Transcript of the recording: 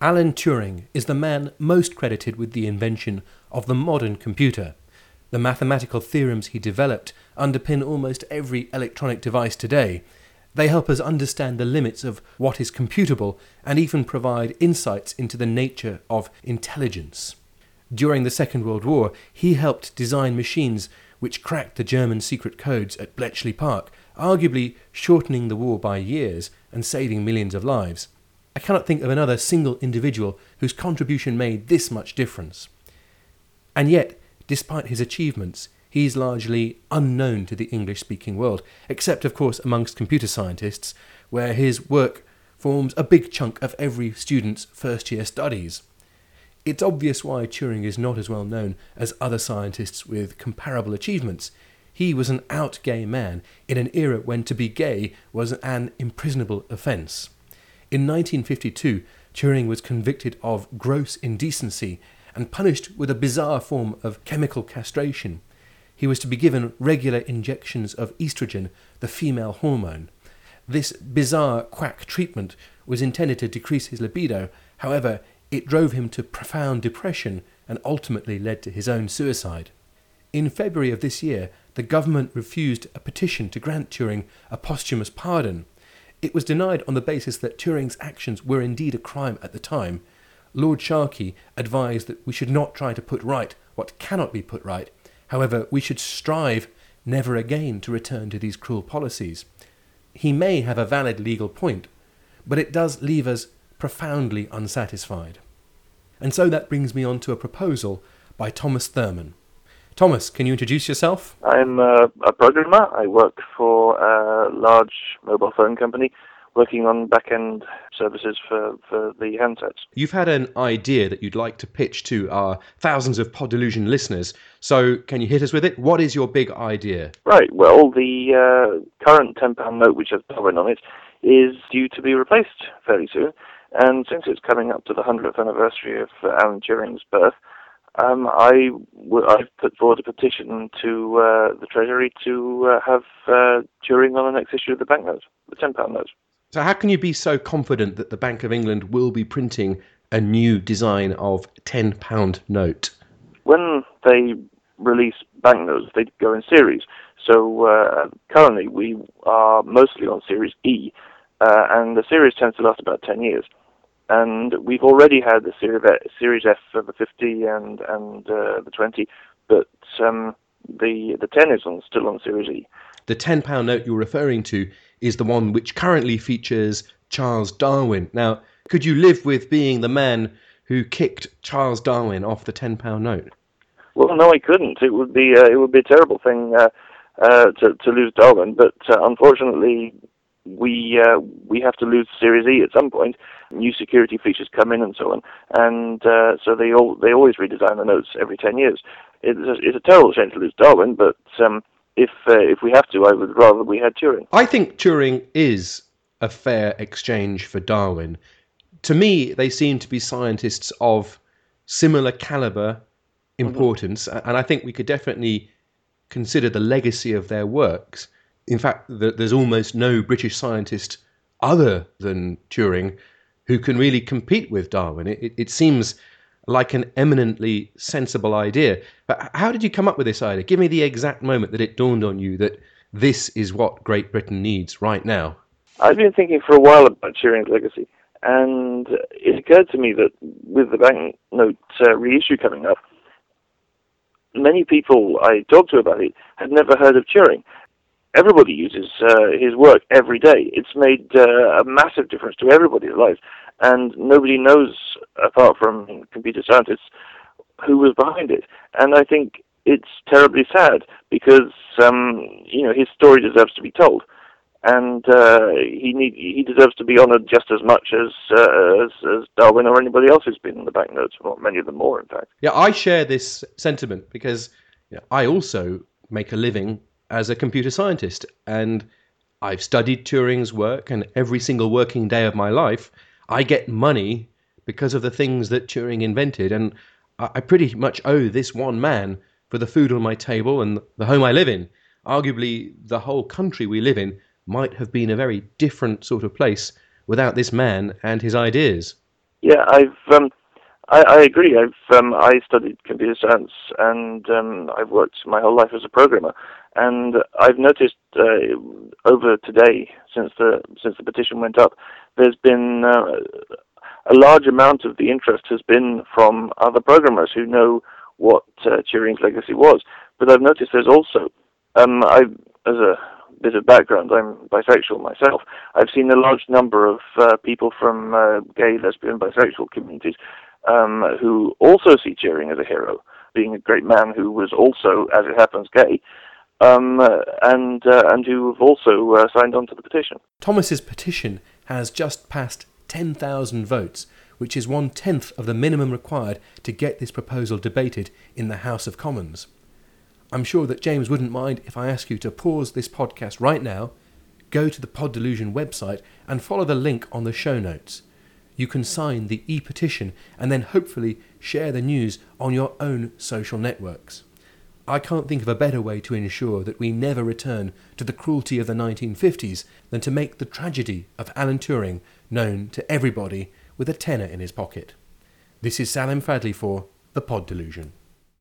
Alan Turing is the man most credited with the invention of the modern computer. The mathematical theorems he developed underpin almost every electronic device today. They help us understand the limits of what is computable and even provide insights into the nature of intelligence. During the Second World War, he helped design machines which cracked the German secret codes at Bletchley Park, arguably shortening the war by years and saving millions of lives. I cannot think of another single individual whose contribution made this much difference. And yet, despite his achievements, he is largely unknown to the English speaking world, except, of course, amongst computer scientists, where his work forms a big chunk of every student's first year studies. It's obvious why Turing is not as well known as other scientists with comparable achievements. He was an out gay man in an era when to be gay was an imprisonable offence. In 1952, Turing was convicted of gross indecency and punished with a bizarre form of chemical castration. He was to be given regular injections of estrogen, the female hormone. This bizarre quack treatment was intended to decrease his libido, however, it drove him to profound depression and ultimately led to his own suicide. In February of this year, the government refused a petition to grant Turing a posthumous pardon. It was denied on the basis that Turing's actions were indeed a crime at the time. Lord Sharkey advised that we should not try to put right what cannot be put right. However, we should strive never again to return to these cruel policies. He may have a valid legal point, but it does leave us profoundly unsatisfied. And so that brings me on to a proposal by Thomas Thurman. Thomas, can you introduce yourself? I'm a, a programmer. I work for a large mobile phone company working on back end services for, for the handsets. You've had an idea that you'd like to pitch to our thousands of Pod Delusion listeners. So, can you hit us with it? What is your big idea? Right. Well, the uh, current £10 note, which has Darwin on it, is due to be replaced fairly soon. And since it's coming up to the 100th anniversary of uh, Alan Turing's birth, um, I w- I've put forward a petition to uh, the Treasury to uh, have uh, Turing on the next issue of the banknote, the £10 note. So, how can you be so confident that the Bank of England will be printing a new design of £10 note? When they release banknotes, they go in series. So, uh, currently, we are mostly on Series E, uh, and the series tends to last about 10 years and we've already had the Series F, for the 50 and and uh, the 20, but um, the the 10 is on, still on Series E. The 10 pound note you're referring to is the one which currently features Charles Darwin. Now, could you live with being the man who kicked Charles Darwin off the 10 pound note? Well, no, I couldn't. It would be uh, it would be a terrible thing uh, uh, to to lose Darwin, but uh, unfortunately, we uh, we have to lose Series E at some point. New security features come in and so on, and uh, so they all they always redesign the notes every ten years. It's a, it's a terrible shame to lose Darwin, but um, if uh, if we have to, I would rather we had Turing. I think Turing is a fair exchange for Darwin. To me, they seem to be scientists of similar caliber, mm-hmm. importance, mm-hmm. and I think we could definitely consider the legacy of their works in fact, there's almost no British scientist other than Turing who can really compete with Darwin. It, it, seems like an eminently sensible idea. But how did you come up with this idea? Give me the exact moment that it dawned on you that this is what Great Britain needs right now. I've been thinking for a while about Turing's legacy, and it occurred to me that with the banknote uh, reissue coming up, many people I talked to about it had never heard of Turing everybody uses uh, his work every day. It's made uh, a massive difference to everybody's lives, and nobody knows, apart from computer scientists, who was behind it. And I think it's terribly sad because um, you know his story deserves to be told, and uh, he need, he deserves to be honoured just as much as, uh, as, as Darwin or anybody else who's been in the banknotes. Well, many of them more, in fact. Yeah, I share this sentiment because you know, I also make a living as a computer scientist. And I've studied Turing's work, and every single working day of my life, I get money because of the things that Turing invented. And I pretty much owe this one man for the food on my table and the home I live in. Arguably, the whole country we live in might have been a very different sort of place without this man and his ideas. Yeah, I've um, I, I agree. I've um, I studied computer science and um, I've worked my whole life as a programmer, and I've noticed uh, over today since the since the petition went up, there's been uh, a large amount of the interest has been from other programmers who know what uh, Turing's legacy was. But I've noticed there's also um, I as a bit of background, I'm bisexual myself. I've seen a large number of uh, people from uh, gay, lesbian, bisexual communities um, who also see Turing as a hero, being a great man who was also, as it happens, gay, um, and uh, and who have also uh, signed on to the petition. Thomas's petition has just passed 10,000 votes, which is one tenth of the minimum required to get this proposal debated in the House of Commons. I'm sure that James wouldn't mind if I ask you to pause this podcast right now, go to the Pod Delusion website, and follow the link on the show notes. You can sign the e petition and then hopefully share the news on your own social networks. I can't think of a better way to ensure that we never return to the cruelty of the 1950s than to make the tragedy of Alan Turing known to everybody with a tenner in his pocket. This is Salim Fadhley for The Pod Delusion.